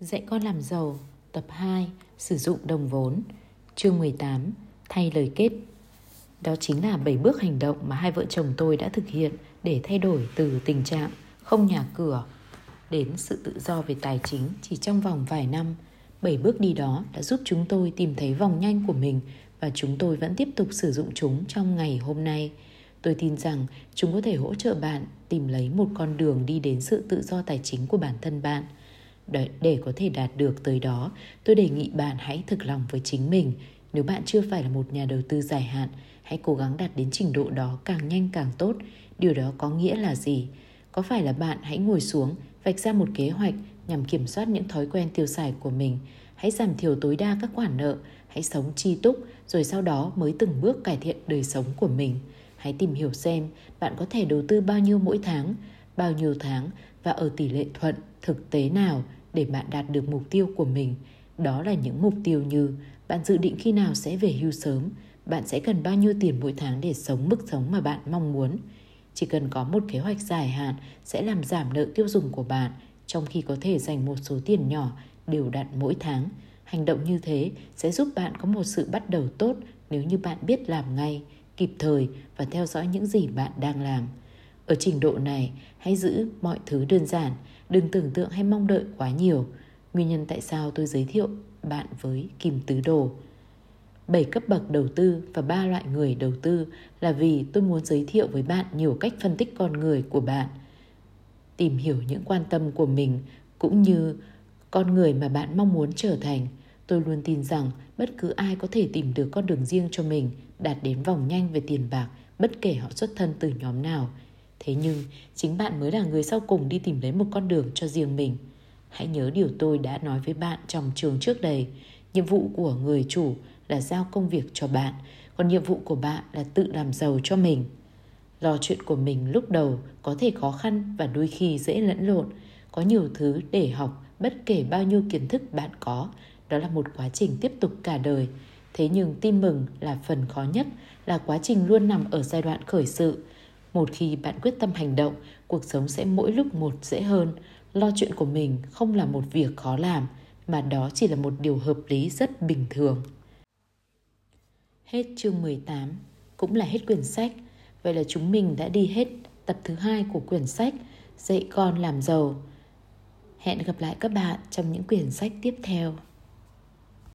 Dạy con làm giàu, Tập 2 Sử dụng đồng vốn Chương 18 Thay lời kết Đó chính là 7 bước hành động mà hai vợ chồng tôi đã thực hiện để thay đổi từ tình trạng không nhà cửa đến sự tự do về tài chính chỉ trong vòng vài năm. 7 bước đi đó đã giúp chúng tôi tìm thấy vòng nhanh của mình và chúng tôi vẫn tiếp tục sử dụng chúng trong ngày hôm nay. Tôi tin rằng chúng có thể hỗ trợ bạn tìm lấy một con đường đi đến sự tự do tài chính của bản thân bạn – để, để có thể đạt được tới đó, tôi đề nghị bạn hãy thực lòng với chính mình. Nếu bạn chưa phải là một nhà đầu tư dài hạn, hãy cố gắng đạt đến trình độ đó càng nhanh càng tốt. Điều đó có nghĩa là gì? Có phải là bạn hãy ngồi xuống, vạch ra một kế hoạch nhằm kiểm soát những thói quen tiêu xài của mình. Hãy giảm thiểu tối đa các khoản nợ, hãy sống chi túc, rồi sau đó mới từng bước cải thiện đời sống của mình. Hãy tìm hiểu xem bạn có thể đầu tư bao nhiêu mỗi tháng, bao nhiêu tháng và ở tỷ lệ thuận thực tế nào để bạn đạt được mục tiêu của mình. Đó là những mục tiêu như bạn dự định khi nào sẽ về hưu sớm, bạn sẽ cần bao nhiêu tiền mỗi tháng để sống mức sống mà bạn mong muốn. Chỉ cần có một kế hoạch dài hạn sẽ làm giảm nợ tiêu dùng của bạn, trong khi có thể dành một số tiền nhỏ đều đặn mỗi tháng. Hành động như thế sẽ giúp bạn có một sự bắt đầu tốt nếu như bạn biết làm ngay, kịp thời và theo dõi những gì bạn đang làm. Ở trình độ này, hãy giữ mọi thứ đơn giản, đừng tưởng tượng hay mong đợi quá nhiều. Nguyên nhân tại sao tôi giới thiệu bạn với Kim Tứ Đồ. 7 cấp bậc đầu tư và ba loại người đầu tư là vì tôi muốn giới thiệu với bạn nhiều cách phân tích con người của bạn, tìm hiểu những quan tâm của mình cũng như con người mà bạn mong muốn trở thành. Tôi luôn tin rằng bất cứ ai có thể tìm được con đường riêng cho mình, đạt đến vòng nhanh về tiền bạc, bất kể họ xuất thân từ nhóm nào, Thế nhưng chính bạn mới là người sau cùng đi tìm lấy một con đường cho riêng mình. Hãy nhớ điều tôi đã nói với bạn trong trường trước đây. Nhiệm vụ của người chủ là giao công việc cho bạn, còn nhiệm vụ của bạn là tự làm giàu cho mình. Lo chuyện của mình lúc đầu có thể khó khăn và đôi khi dễ lẫn lộn. Có nhiều thứ để học bất kể bao nhiêu kiến thức bạn có. Đó là một quá trình tiếp tục cả đời. Thế nhưng tin mừng là phần khó nhất là quá trình luôn nằm ở giai đoạn khởi sự một khi bạn quyết tâm hành động, cuộc sống sẽ mỗi lúc một dễ hơn. Lo chuyện của mình không là một việc khó làm, mà đó chỉ là một điều hợp lý rất bình thường. Hết chương 18, cũng là hết quyển sách. Vậy là chúng mình đã đi hết tập thứ hai của quyển sách Dạy con làm giàu. Hẹn gặp lại các bạn trong những quyển sách tiếp theo.